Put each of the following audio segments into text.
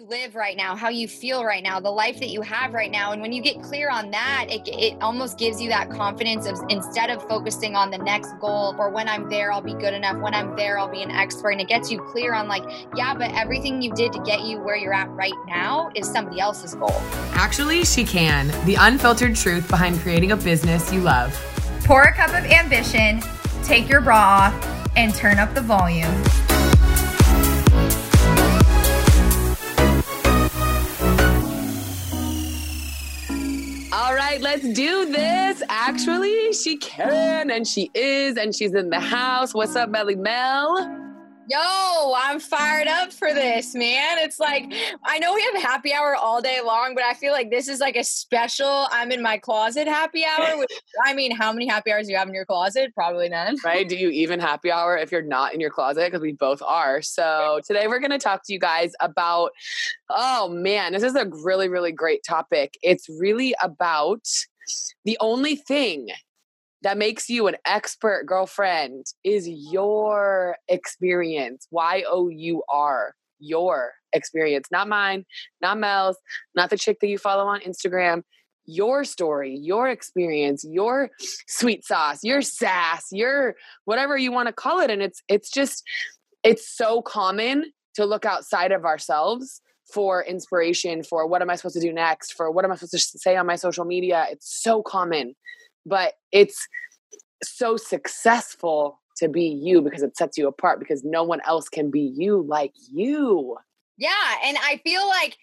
you live right now, how you feel right now, the life that you have right now. And when you get clear on that, it, it almost gives you that confidence of instead of focusing on the next goal or when I'm there, I'll be good enough. When I'm there, I'll be an expert. And it gets you clear on like, yeah, but everything you did to get you where you're at right now is somebody else's goal. Actually, she can. The unfiltered truth behind creating a business you love. Pour a cup of ambition, take your bra off, and turn up the volume. Let's do this. Actually, she can and she is and she's in the house. What's up, Melly Mel? Yo, I'm fired up for this, man. It's like I know we have happy hour all day long, but I feel like this is like a special I'm in my closet happy hour. Which, I mean, how many happy hours do you have in your closet? Probably none. Right? Do you even happy hour if you're not in your closet? Because we both are. So today we're going to talk to you guys about, oh man, this is a really, really great topic. It's really about the only thing that makes you an expert girlfriend is your experience. Y O U R, your experience, not mine, not Mel's, not the chick that you follow on Instagram. Your story, your experience, your sweet sauce, your sass, your whatever you want to call it. And it's it's just it's so common to look outside of ourselves for inspiration for what am I supposed to do next, for what am I supposed to say on my social media. It's so common but it's so successful to be you because it sets you apart because no one else can be you like you. Yeah. And I feel like,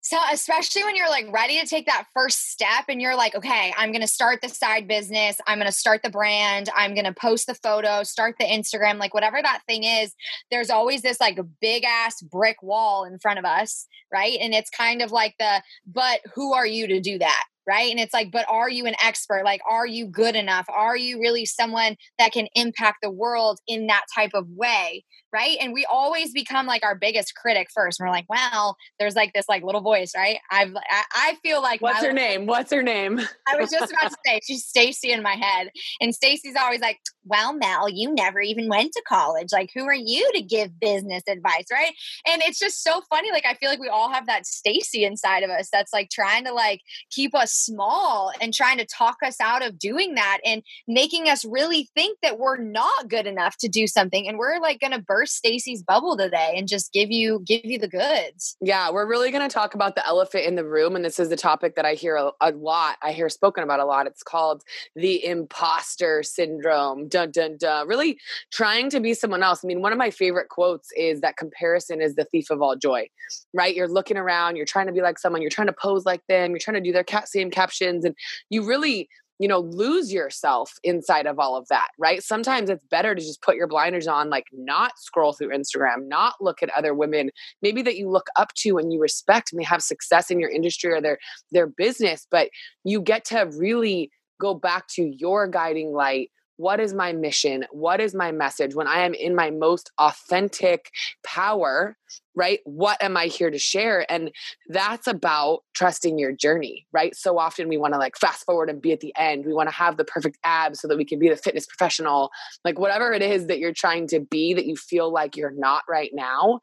so especially when you're like ready to take that first step and you're like, okay, I'm going to start the side business. I'm going to start the brand. I'm going to post the photo, start the Instagram, like whatever that thing is. There's always this like big ass brick wall in front of us. Right. And it's kind of like the, but who are you to do that? Right? And it's like, but are you an expert? Like, are you good enough? Are you really someone that can impact the world in that type of way? Right. And we always become like our biggest critic first. We're like, well, there's like this like little voice, right? I've, I, I feel like. What's her name? What's her name? I was just about to say, she's Stacy in my head. And Stacy's always like, well, Mel, you never even went to college. Like, who are you to give business advice? Right. And it's just so funny. Like, I feel like we all have that Stacy inside of us that's like trying to like keep us small and trying to talk us out of doing that and making us really think that we're not good enough to do something. And we're like going to burst Stacy's bubble today and just give you, give you the goods. Yeah. We're really going to talk about the elephant in the room. And this is the topic that I hear a, a lot. I hear spoken about a lot. It's called the imposter syndrome dun dun dun really trying to be someone else i mean one of my favorite quotes is that comparison is the thief of all joy right you're looking around you're trying to be like someone you're trying to pose like them you're trying to do their cat same captions and you really you know lose yourself inside of all of that right? Sometimes it's better to just put your blinders on like not scroll through instagram not look at other women maybe that you look up to and you respect and they have success in your industry or their their business but you get to really go back to your guiding light what is my mission? What is my message? When I am in my most authentic power, right? What am I here to share? And that's about trusting your journey, right? So often we want to like fast forward and be at the end. We want to have the perfect abs so that we can be the fitness professional. Like whatever it is that you're trying to be that you feel like you're not right now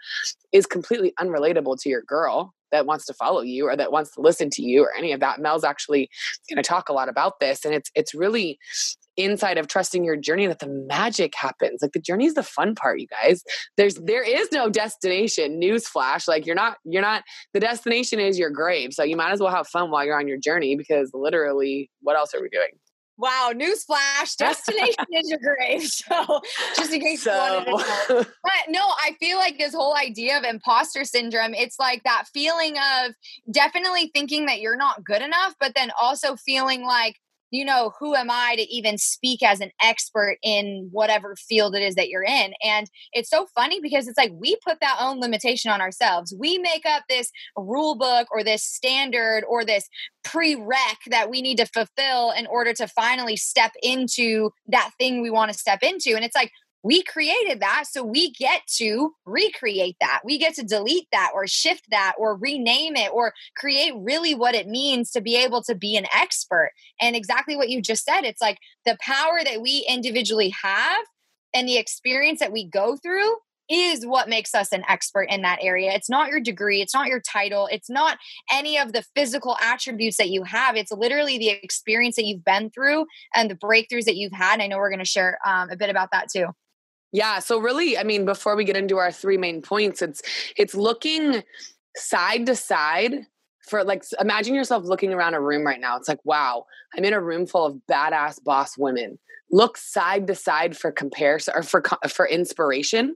is completely unrelatable to your girl that wants to follow you or that wants to listen to you or any of that. Mel's actually going to talk a lot about this and it's it's really inside of trusting your journey that the magic happens. Like the journey is the fun part, you guys. There's mm-hmm. there is no destination. Newsflash. Like you're not you're not the destination is your grave. So you might as well have fun while you're on your journey because literally, what else are we doing? Wow, newsflash, destination is your grave. So just in case so. you wanted to know. But no, I feel like this whole idea of imposter syndrome, it's like that feeling of definitely thinking that you're not good enough, but then also feeling like you know, who am I to even speak as an expert in whatever field it is that you're in? And it's so funny because it's like we put that own limitation on ourselves. We make up this rule book or this standard or this prereq that we need to fulfill in order to finally step into that thing we want to step into. And it's like, we created that so we get to recreate that we get to delete that or shift that or rename it or create really what it means to be able to be an expert and exactly what you just said it's like the power that we individually have and the experience that we go through is what makes us an expert in that area. It's not your degree, it's not your title, it's not any of the physical attributes that you have. It's literally the experience that you've been through and the breakthroughs that you've had. And I know we're going to share um, a bit about that too. Yeah, so really, I mean, before we get into our three main points, it's it's looking side to side for like imagine yourself looking around a room right now. It's like, wow, I'm in a room full of badass boss women. Look side to side for comparison or for for inspiration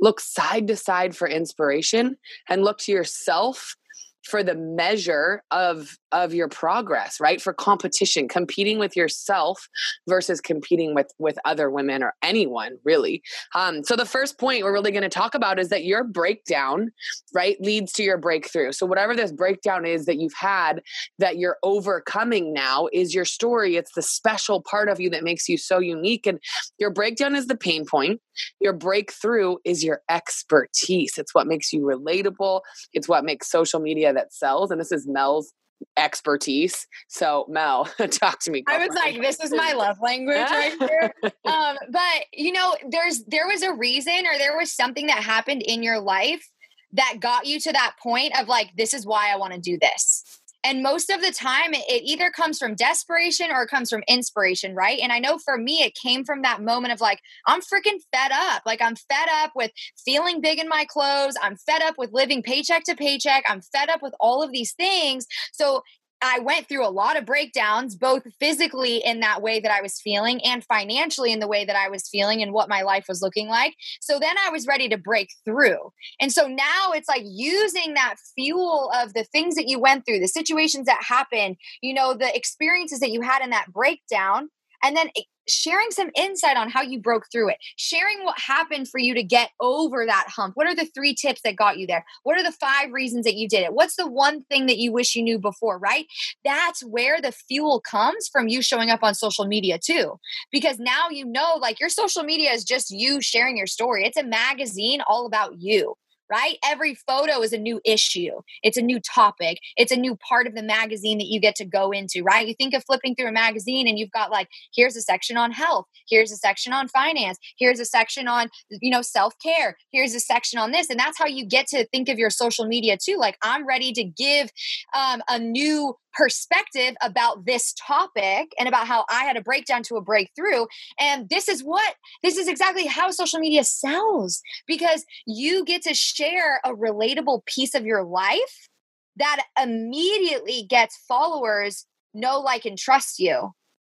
look side to side for inspiration and look to yourself for the measure of of your progress right for competition competing with yourself versus competing with with other women or anyone really. Um, so the first point we're really going to talk about is that your breakdown right leads to your breakthrough. So whatever this breakdown is that you've had that you're overcoming now is your story. It's the special part of you that makes you so unique. And your breakdown is the pain point. Your breakthrough is your expertise. It's what makes you relatable. It's what makes social media that sells. And this is mel's expertise. So Mel, talk to me. I was like, this is my love language right here. Um, but you know, there's there was a reason or there was something that happened in your life that got you to that point of like, this is why I want to do this. And most of the time, it either comes from desperation or it comes from inspiration, right? And I know for me, it came from that moment of like, I'm freaking fed up. Like, I'm fed up with feeling big in my clothes. I'm fed up with living paycheck to paycheck. I'm fed up with all of these things. So I went through a lot of breakdowns, both physically in that way that I was feeling and financially in the way that I was feeling and what my life was looking like. So then I was ready to break through. And so now it's like using that fuel of the things that you went through, the situations that happened, you know, the experiences that you had in that breakdown and then eh, sharing some insight on how you broke through it, sharing what happened for you to get over that hump. What are the three tips that got you there? What are the five reasons that you did it? What's the one thing that you wish you knew before, right? That's where the fuel comes from you showing up on social media too. Because now you know, like your social media is just you sharing your story. It's a magazine all about you right? Every photo is a new issue. It's a new topic. It's a new part of the magazine that you get to go into, right? You think of flipping through a magazine and you've got like, here's a section on health, here's a section on finance, here's a section on, you know, self care, here's a section on this. And that's how you get to think of your social media too. Like, I'm ready to give um, a new perspective about this topic and about how I had a breakdown to a breakthrough. And this is what, this is exactly how social media sells because you get to share a relatable piece of your life that immediately gets followers know, like, and trust you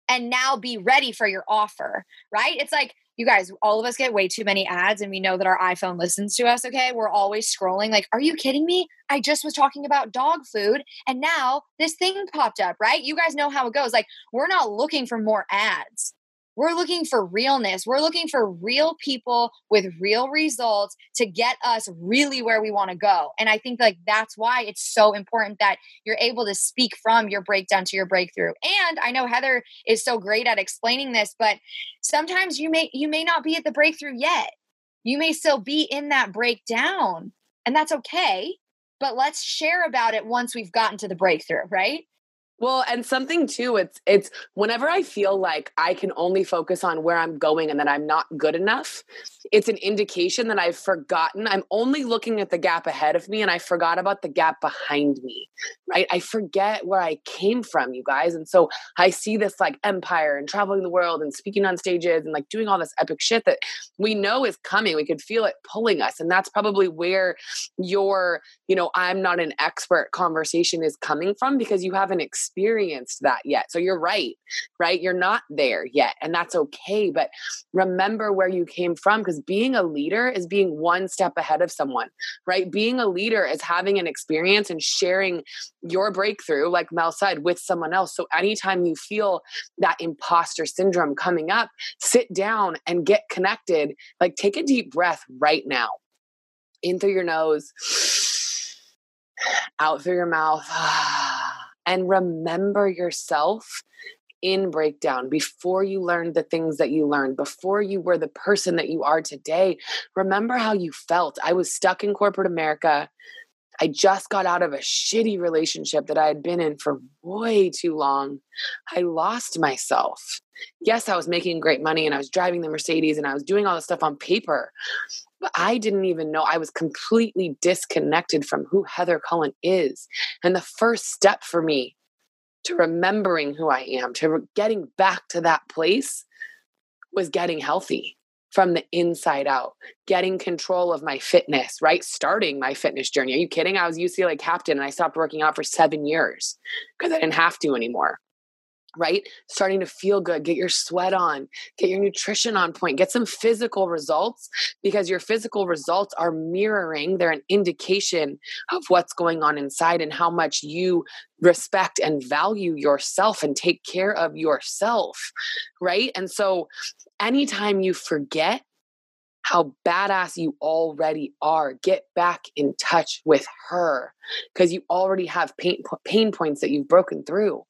and now be ready for your offer, right? It's like, you guys, all of us get way too many ads and we know that our iPhone listens to us, okay? We're always scrolling. Like, are you kidding me? I just was talking about dog food and now this thing popped up, right? You guys know how it goes. Like, we're not looking for more ads. We're looking for realness. We're looking for real people with real results to get us really where we want to go. And I think like that's why it's so important that you're able to speak from your breakdown to your breakthrough. And I know Heather is so great at explaining this, but sometimes you may you may not be at the breakthrough yet. You may still be in that breakdown, and that's okay. But let's share about it once we've gotten to the breakthrough, right? Well, and something too, it's it's whenever I feel like I can only focus on where I'm going and that I'm not good enough, it's an indication that I've forgotten. I'm only looking at the gap ahead of me and I forgot about the gap behind me. Right? I forget where I came from, you guys. And so I see this like empire and traveling the world and speaking on stages and like doing all this epic shit that we know is coming. We could feel it pulling us. And that's probably where your, you know, I'm not an expert conversation is coming from because you haven't experienced experienced that yet. So you're right, right? You're not there yet, and that's okay. But remember where you came from because being a leader is being one step ahead of someone, right? Being a leader is having an experience and sharing your breakthrough, like Mel said, with someone else. So anytime you feel that imposter syndrome coming up, sit down and get connected. Like take a deep breath right now in through your nose, out through your mouth and remember yourself in breakdown before you learned the things that you learned, before you were the person that you are today. Remember how you felt. I was stuck in corporate America. I just got out of a shitty relationship that I had been in for way too long. I lost myself. Yes, I was making great money and I was driving the Mercedes and I was doing all this stuff on paper, but I didn't even know I was completely disconnected from who Heather Cullen is. And the first step for me to remembering who I am, to getting back to that place was getting healthy from the inside out, getting control of my fitness, right? Starting my fitness journey. Are you kidding? I was UCLA captain and I stopped working out for seven years because I didn't have to anymore. Right? Starting to feel good, get your sweat on, get your nutrition on point, get some physical results because your physical results are mirroring, they're an indication of what's going on inside and how much you respect and value yourself and take care of yourself. Right? And so anytime you forget how badass you already are, get back in touch with her because you already have pain, pain points that you've broken through.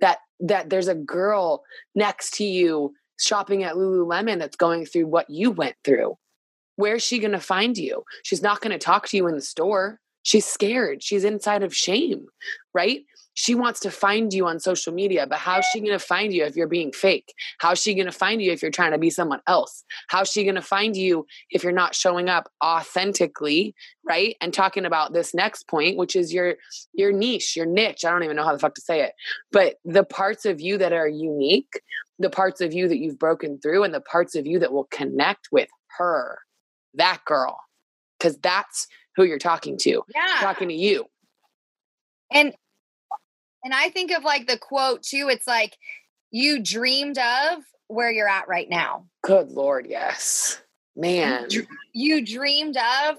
That that there's a girl next to you shopping at Lululemon that's going through what you went through. Where's she going to find you? She's not going to talk to you in the store. She's scared. She's inside of shame, right? She wants to find you on social media, but how's she going to find you if you're being fake? How's she going to find you if you're trying to be someone else? How's she going to find you if you're not showing up authentically, right? And talking about this next point, which is your your niche, your niche. I don't even know how the fuck to say it. But the parts of you that are unique, the parts of you that you've broken through and the parts of you that will connect with her, that girl. Cuz that's who you're talking to. Yeah. Talking to you. And and I think of like the quote too. It's like, you dreamed of where you're at right now. Good Lord, yes. Man. You, you dreamed of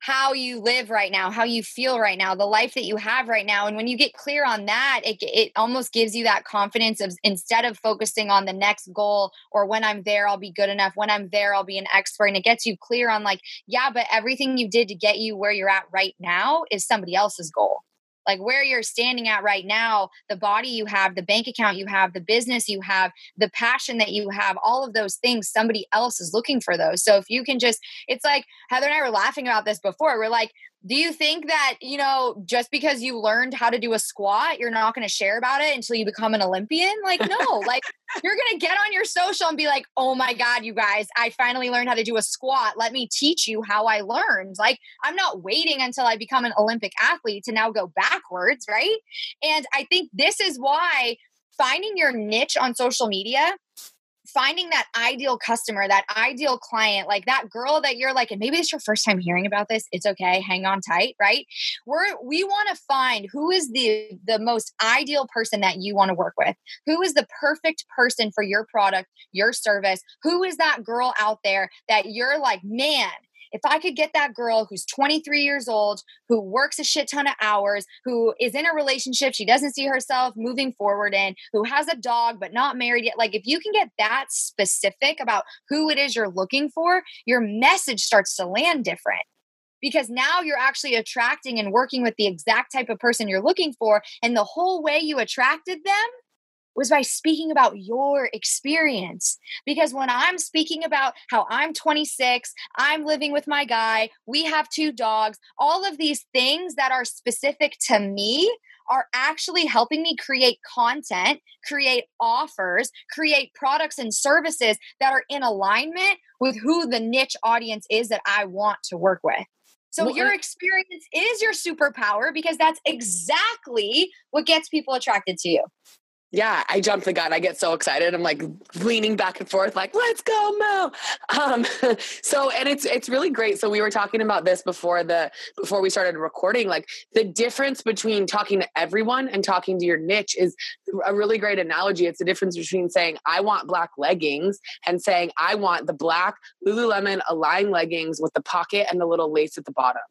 how you live right now, how you feel right now, the life that you have right now. And when you get clear on that, it, it almost gives you that confidence of instead of focusing on the next goal or when I'm there, I'll be good enough. When I'm there, I'll be an expert. And it gets you clear on like, yeah, but everything you did to get you where you're at right now is somebody else's goal like where you're standing at right now, the body you have, the bank account you have, the business you have, the passion that you have, all of those things, somebody else is looking for those. So if you can just, it's like Heather and I were laughing about this before. We're like, do you think that you know just because you learned how to do a squat you're not going to share about it until you become an olympian? Like no like you're going to get on your social and be like oh my god you guys i finally learned how to do a squat. Let me teach you how i learned. Like i'm not waiting until i become an olympic athlete to now go backwards right? And i think this is why finding your niche on social media finding that ideal customer, that ideal client, like that girl that you're like, and maybe it's your first time hearing about this. It's okay. Hang on tight, right? We're we want to find who is the the most ideal person that you want to work with. Who is the perfect person for your product, your service? Who is that girl out there that you're like, man, if I could get that girl who's 23 years old, who works a shit ton of hours, who is in a relationship she doesn't see herself moving forward in, who has a dog but not married yet, like if you can get that specific about who it is you're looking for, your message starts to land different because now you're actually attracting and working with the exact type of person you're looking for. And the whole way you attracted them was by speaking about your experience. Because when I'm speaking about how I'm 26, I'm living with my guy, we have two dogs, all of these things that are specific to me are actually helping me create content, create offers, create products and services that are in alignment with who the niche audience is that I want to work with. So well, your experience is your superpower because that's exactly what gets people attracted to you yeah, I jump the gun. I get so excited. I'm like leaning back and forth, like, let's go, Mo. Um, so and it's it's really great. So we were talking about this before the before we started recording. Like the difference between talking to everyone and talking to your niche is a really great analogy. It's the difference between saying, I want black leggings and saying, I want the black Lululemon align leggings with the pocket and the little lace at the bottom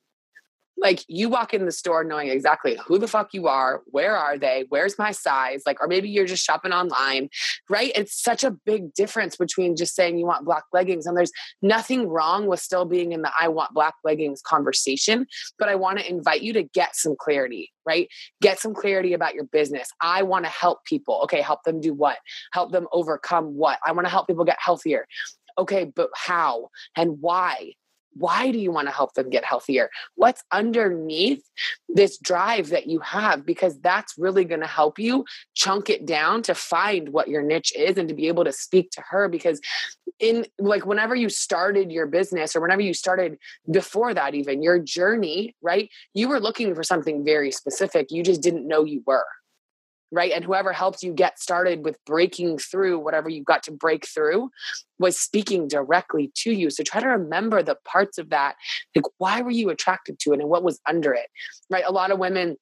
like you walk in the store knowing exactly who the fuck you are, where are they, where's my size, like, or maybe you're just shopping online, right? It's such a big difference between just saying you want black leggings. And there's nothing wrong with still being in the I want black leggings conversation, but I want to invite you to get some clarity, right? Get some clarity about your business. I want to help people. Okay, help them do what? Help them overcome what? I want to help people get healthier. Okay, but how and why? Why do you want to help them get healthier? What's underneath this drive that you have? Because that's really going to help you chunk it down to find what your niche is and to be able to speak to her. Because in like whenever you started your business or whenever you started before that, even your journey, right? You were looking for something very specific. You just didn't know you were right? And whoever helped you get started with breaking through whatever you got to break through was speaking directly to you. So try to remember the parts of that. Like, why were you attracted to it and what was under it, right? A lot of women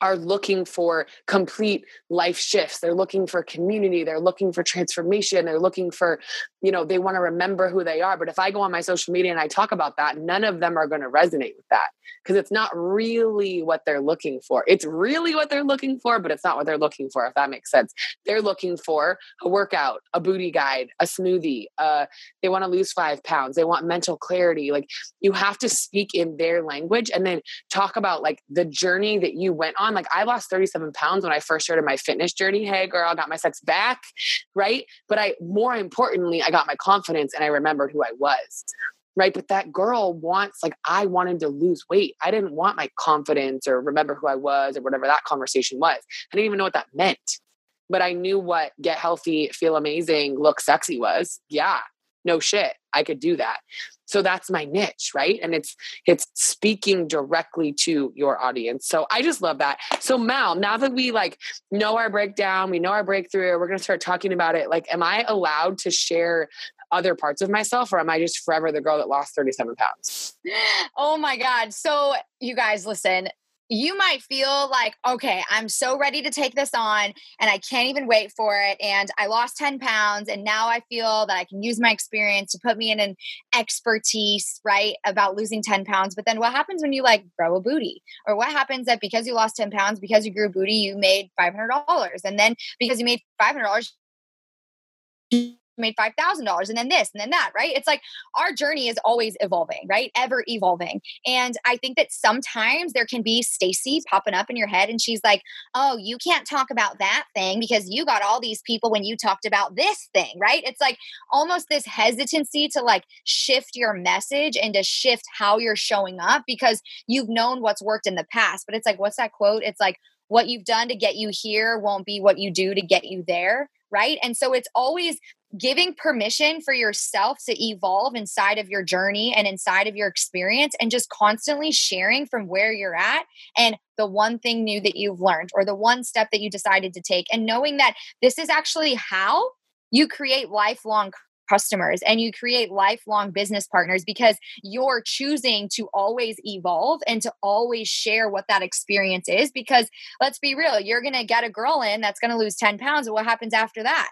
are looking for complete life shifts they're looking for community they're looking for transformation they're looking for you know they want to remember who they are but if i go on my social media and i talk about that none of them are going to resonate with that because it's not really what they're looking for. It's really what they're looking for, but it's not what they're looking for, if that makes sense. They're looking for a workout, a booty guide, a smoothie. Uh, they want to lose five pounds. They want mental clarity. Like you have to speak in their language and then talk about like the journey that you went on. Like I lost 37 pounds when I first started my fitness journey. Hey, girl, I got my sex back, right? But I, more importantly, I got my confidence and I remembered who I was right? But that girl wants, like, I wanted to lose weight. I didn't want my confidence or remember who I was or whatever that conversation was. I didn't even know what that meant. But I knew what get healthy, feel amazing, look sexy was. Yeah, no shit. I could do that. So that's my niche, right? And it's it's speaking directly to your audience. So I just love that. So Mal, now that we like know our breakdown, we know our breakthrough, we're going to start talking about it. Like am I allowed to share other parts of myself, or am I just forever the girl that lost 37 pounds? Oh my God. So, you guys, listen, you might feel like, okay, I'm so ready to take this on and I can't even wait for it. And I lost 10 pounds and now I feel that I can use my experience to put me in an expertise, right, about losing 10 pounds. But then what happens when you like grow a booty? Or what happens that because you lost 10 pounds, because you grew a booty, you made $500? And then because you made $500, made $5,000 and then this and then that, right? It's like our journey is always evolving, right? Ever evolving. And I think that sometimes there can be Stacy popping up in your head and she's like, "Oh, you can't talk about that thing because you got all these people when you talked about this thing," right? It's like almost this hesitancy to like shift your message and to shift how you're showing up because you've known what's worked in the past. But it's like what's that quote? It's like what you've done to get you here won't be what you do to get you there right? And so it's always giving permission for yourself to evolve inside of your journey and inside of your experience and just constantly sharing from where you're at and the one thing new that you've learned or the one step that you decided to take and knowing that this is actually how you create lifelong customers and you create lifelong business partners because you're choosing to always evolve and to always share what that experience is because let's be real you're going to get a girl in that's going to lose 10 pounds and what happens after that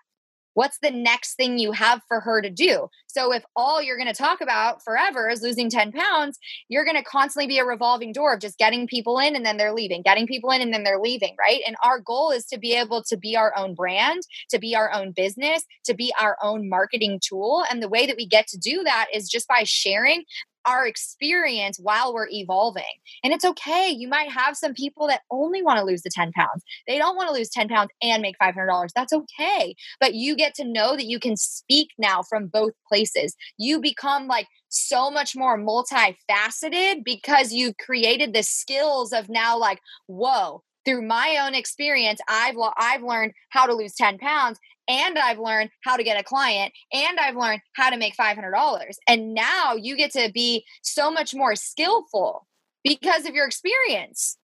What's the next thing you have for her to do? So, if all you're going to talk about forever is losing 10 pounds, you're going to constantly be a revolving door of just getting people in and then they're leaving, getting people in and then they're leaving, right? And our goal is to be able to be our own brand, to be our own business, to be our own marketing tool. And the way that we get to do that is just by sharing our experience while we're evolving. And it's okay. You might have some people that only want to lose the 10 pounds. They don't want to lose 10 pounds and make $500. That's okay. But you get to know that you can speak now from both places. You become like so much more multifaceted because you've created the skills of now like, whoa, through my own experience, I've I've learned how to lose 10 pounds and I've learned how to get a client and I've learned how to make $500. And now you get to be so much more skillful because of your experience.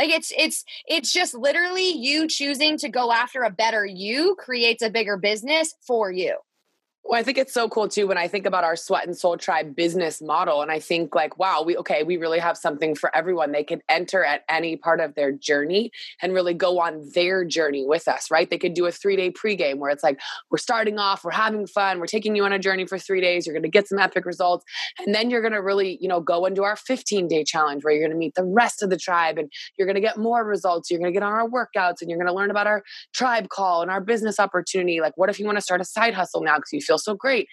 Like it's it's it's just literally you choosing to go after a better you creates a bigger business for you. Well, I think it's so cool too when I think about our sweat and soul tribe business model. And I think, like, wow, we okay, we really have something for everyone. They can enter at any part of their journey and really go on their journey with us, right? They could do a three day pregame where it's like, we're starting off, we're having fun, we're taking you on a journey for three days, you're gonna get some epic results. And then you're gonna really, you know, go into our 15 day challenge where you're gonna meet the rest of the tribe and you're gonna get more results. You're gonna get on our workouts and you're gonna learn about our tribe call and our business opportunity. Like, what if you wanna start a side hustle now because you feel so great.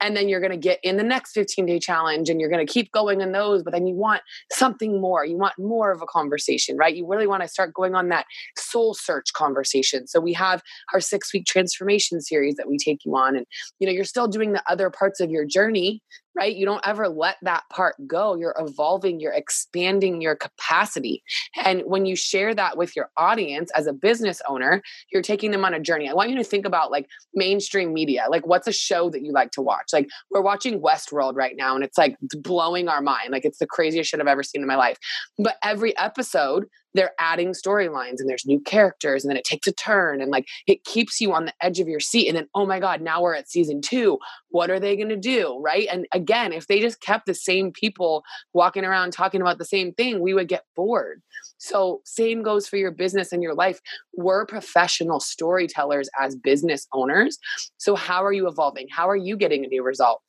And then you're going to get in the next 15 day challenge and you're going to keep going in those, but then you want something more. You want more of a conversation, right? You really want to start going on that soul search conversation. So we have our six week transformation series that we take you on. And, you know, you're still doing the other parts of your journey, right? You don't ever let that part go. You're evolving, you're expanding your capacity. And when you share that with your audience as a business owner, you're taking them on a journey. I want you to think about like mainstream media. Like, what's a show that you like to watch? Like, we're watching Westworld right now, and it's like blowing our mind. Like, it's the craziest shit I've ever seen in my life. But every episode, they're adding storylines and there's new characters and then it takes a turn and like it keeps you on the edge of your seat and then oh my god now we're at season 2 what are they going to do right? And again if they just kept the same people walking around talking about the same thing we would get bored. So same goes for your business and your life. We're professional storytellers as business owners. So how are you evolving? How are you getting a new result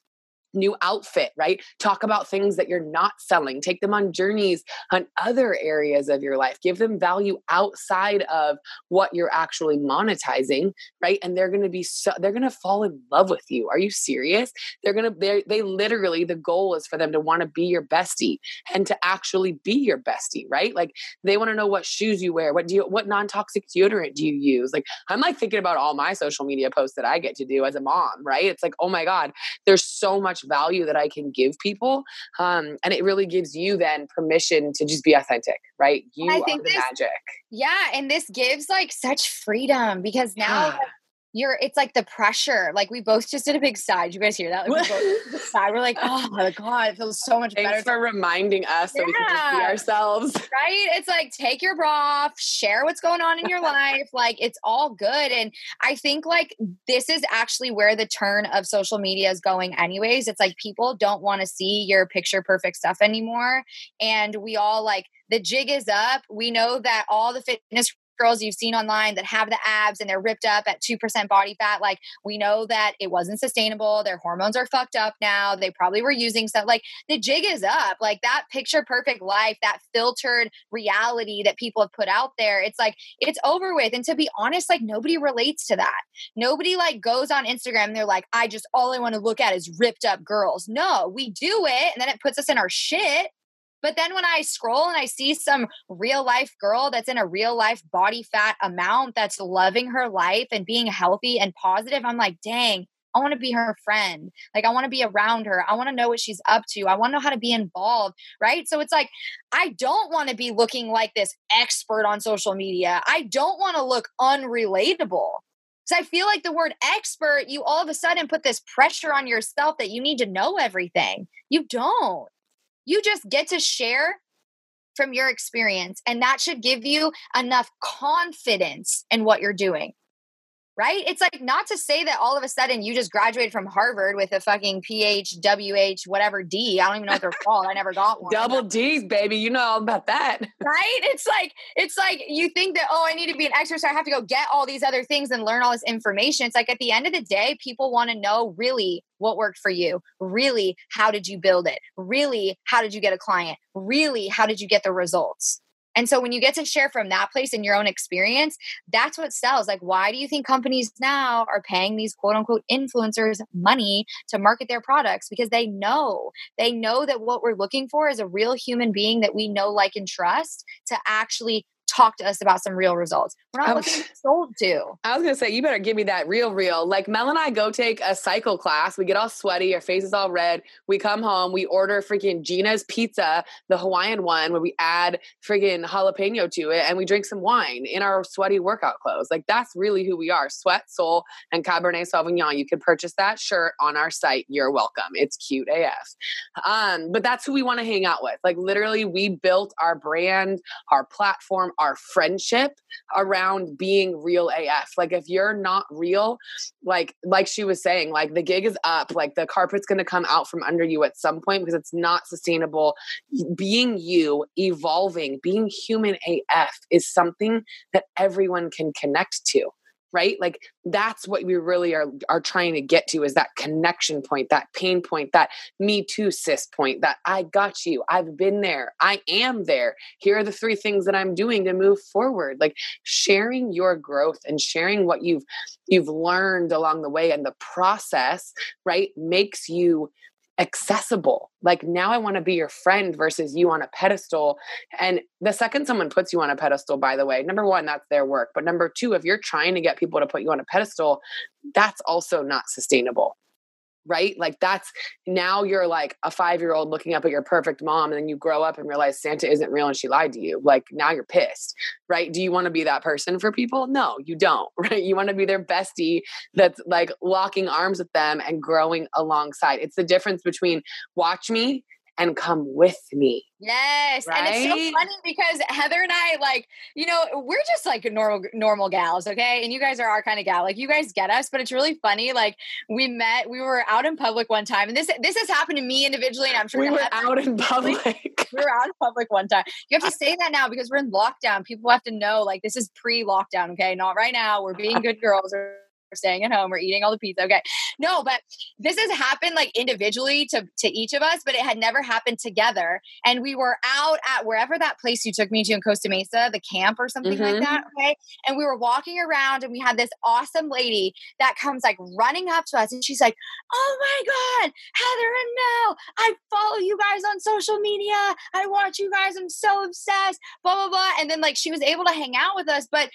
new outfit, right? Talk about things that you're not selling. Take them on journeys on other areas of your life. Give them value outside of what you're actually monetizing, right? And they're going to be so they're going to fall in love with you. Are you serious? They're going to they they literally the goal is for them to want to be your bestie and to actually be your bestie, right? Like they want to know what shoes you wear, what do you what non-toxic deodorant do you use? Like I'm like thinking about all my social media posts that I get to do as a mom, right? It's like, "Oh my god, there's so much value that I can give people. Um, and it really gives you then permission to just be authentic, right? You I think are the this, magic. Yeah. And this gives like such freedom because now yeah you're it's like the pressure. Like we both just did a big side. Did you guys hear that? Like we both side. We're like, oh my god, it feels so much Thanks better. for reminding us yeah. so we can just be ourselves. Right? It's like take your bra off, share what's going on in your life. Like it's all good. And I think like this is actually where the turn of social media is going, anyways. It's like people don't want to see your picture perfect stuff anymore. And we all like the jig is up. We know that all the fitness girls you've seen online that have the abs and they're ripped up at 2% body fat like we know that it wasn't sustainable their hormones are fucked up now they probably were using stuff like the jig is up like that picture perfect life that filtered reality that people have put out there it's like it's over with and to be honest like nobody relates to that. Nobody like goes on instagram and they're like i just all i want to look at is ripped up girls. No we do it and then it puts us in our shit but then when I scroll and I see some real life girl that's in a real life body fat amount that's loving her life and being healthy and positive, I'm like, dang, I want to be her friend. Like, I want to be around her. I want to know what she's up to. I want to know how to be involved. Right. So it's like, I don't want to be looking like this expert on social media. I don't want to look unrelatable. Because I feel like the word expert, you all of a sudden put this pressure on yourself that you need to know everything. You don't. You just get to share from your experience, and that should give you enough confidence in what you're doing right? It's like not to say that all of a sudden you just graduated from Harvard with a fucking PH, WH, whatever D. I don't even know what they're called. I never got one. Double D's, baby. You know all about that. Right? It's like, it's like you think that, oh, I need to be an expert, so I have to go get all these other things and learn all this information. It's like at the end of the day, people want to know really what worked for you. Really, how did you build it? Really, how did you get a client? Really, how did you get the results? And so when you get to share from that place in your own experience, that's what sells. Like, why do you think companies now are paying these quote unquote influencers money to market their products? Because they know, they know that what we're looking for is a real human being that we know, like, and trust to actually talk to us about some real results. We're not looking to sold to. I was gonna say, you better give me that real, real. Like Mel and I go take a cycle class. We get all sweaty, our faces all red. We come home, we order freaking Gina's pizza, the Hawaiian one, where we add freaking jalapeno to it, and we drink some wine in our sweaty workout clothes. Like that's really who we are. Sweat, soul, and Cabernet Sauvignon. You can purchase that shirt on our site. You're welcome. It's cute AF. Um, but that's who we want to hang out with. Like literally, we built our brand, our platform, our friendship around being real AF. Like if you're not real, like like she was saying, like the gig is up, like the carpet's going to come out from under you at some point because it's not sustainable. Being you, evolving, being human AF is something that everyone can connect to right? Like that's what we really are are trying to get to is that connection point that pain point that me too sis point that i got you i've been there i am there. Here are the three things that i'm doing to move forward. Like sharing your growth and sharing what you've you've learned along the way and the process right makes you accessible. Like now I want to be your friend versus you on a pedestal. And the second someone puts you on a pedestal, by the way, number one, that's their work. But number two, if you're trying to get people to put you on a pedestal, that's also not sustainable. Right? Like that's now you're like a five year old looking up at your perfect mom, and then you grow up and realize Santa isn't real and she lied to you. Like now you're pissed, right? Do you want to be that person for people? No, you don't, right? You want to be their bestie that's like locking arms with them and growing alongside. It's the difference between watch me and come with me. Yes. Right? And it's so funny because Heather and I, like, you know, we're just like normal, normal gals, okay? And you guys are our kind of gal. Like, you guys get us, but it's really funny. Like, we met, we were out in public one time, and this this has happened to me individually, and I'm sure we were out in public. we were out in public one time. You have to say that now because we're in lockdown. People have to know, like, this is pre-lockdown, okay? Not right now. We're being good girls. We're staying at home, we're eating all the pizza. Okay. No, but this has happened like individually to, to each of us, but it had never happened together. And we were out at wherever that place you took me to in Costa Mesa, the camp or something mm-hmm. like that. Okay. And we were walking around and we had this awesome lady that comes like running up to us and she's like, Oh my God, Heather and Mel, I follow you guys on social media. I watch you guys. I'm so obsessed, blah, blah, blah. And then like she was able to hang out with us. But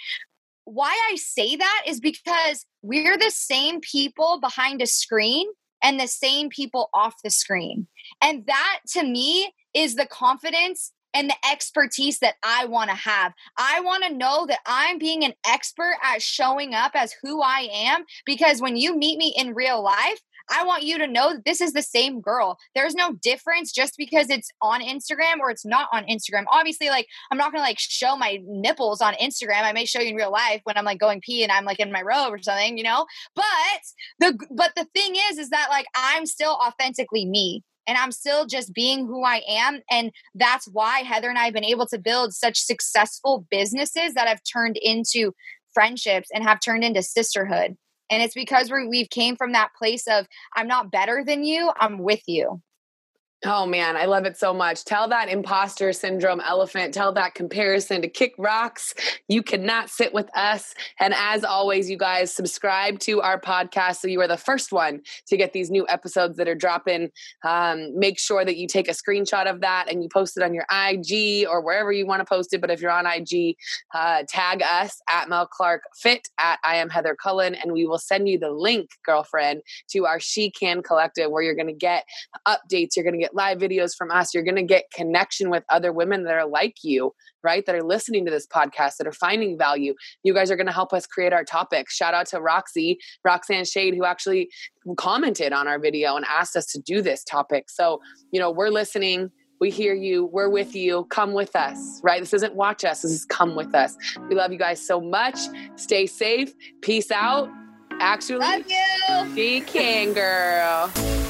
why I say that is because we're the same people behind a screen and the same people off the screen. And that to me is the confidence and the expertise that I want to have. I want to know that I'm being an expert at showing up as who I am because when you meet me in real life, I want you to know that this is the same girl. There's no difference just because it's on Instagram or it's not on Instagram. Obviously, like I'm not gonna like show my nipples on Instagram. I may show you in real life when I'm like going pee and I'm like in my robe or something, you know. But the but the thing is, is that like I'm still authentically me and I'm still just being who I am. And that's why Heather and I have been able to build such successful businesses that have turned into friendships and have turned into sisterhood. And it's because we we've came from that place of I'm not better than you, I'm with you. Oh man, I love it so much. Tell that imposter syndrome elephant, tell that comparison to kick rocks. You cannot sit with us. And as always, you guys subscribe to our podcast so you are the first one to get these new episodes that are dropping. Um, make sure that you take a screenshot of that and you post it on your IG or wherever you want to post it. But if you're on IG, uh, tag us at Mel Clark Fit at I am Heather Cullen, and we will send you the link, girlfriend, to our She Can Collective where you're going to get updates. You're going to get get live videos from us. You're going to get connection with other women that are like you, right? That are listening to this podcast, that are finding value. You guys are going to help us create our topics. Shout out to Roxy, Roxanne Shade, who actually commented on our video and asked us to do this topic. So, you know, we're listening. We hear you. We're with you. Come with us, right? This isn't watch us. This is come with us. We love you guys so much. Stay safe. Peace out. Actually, love you. Be can, girl.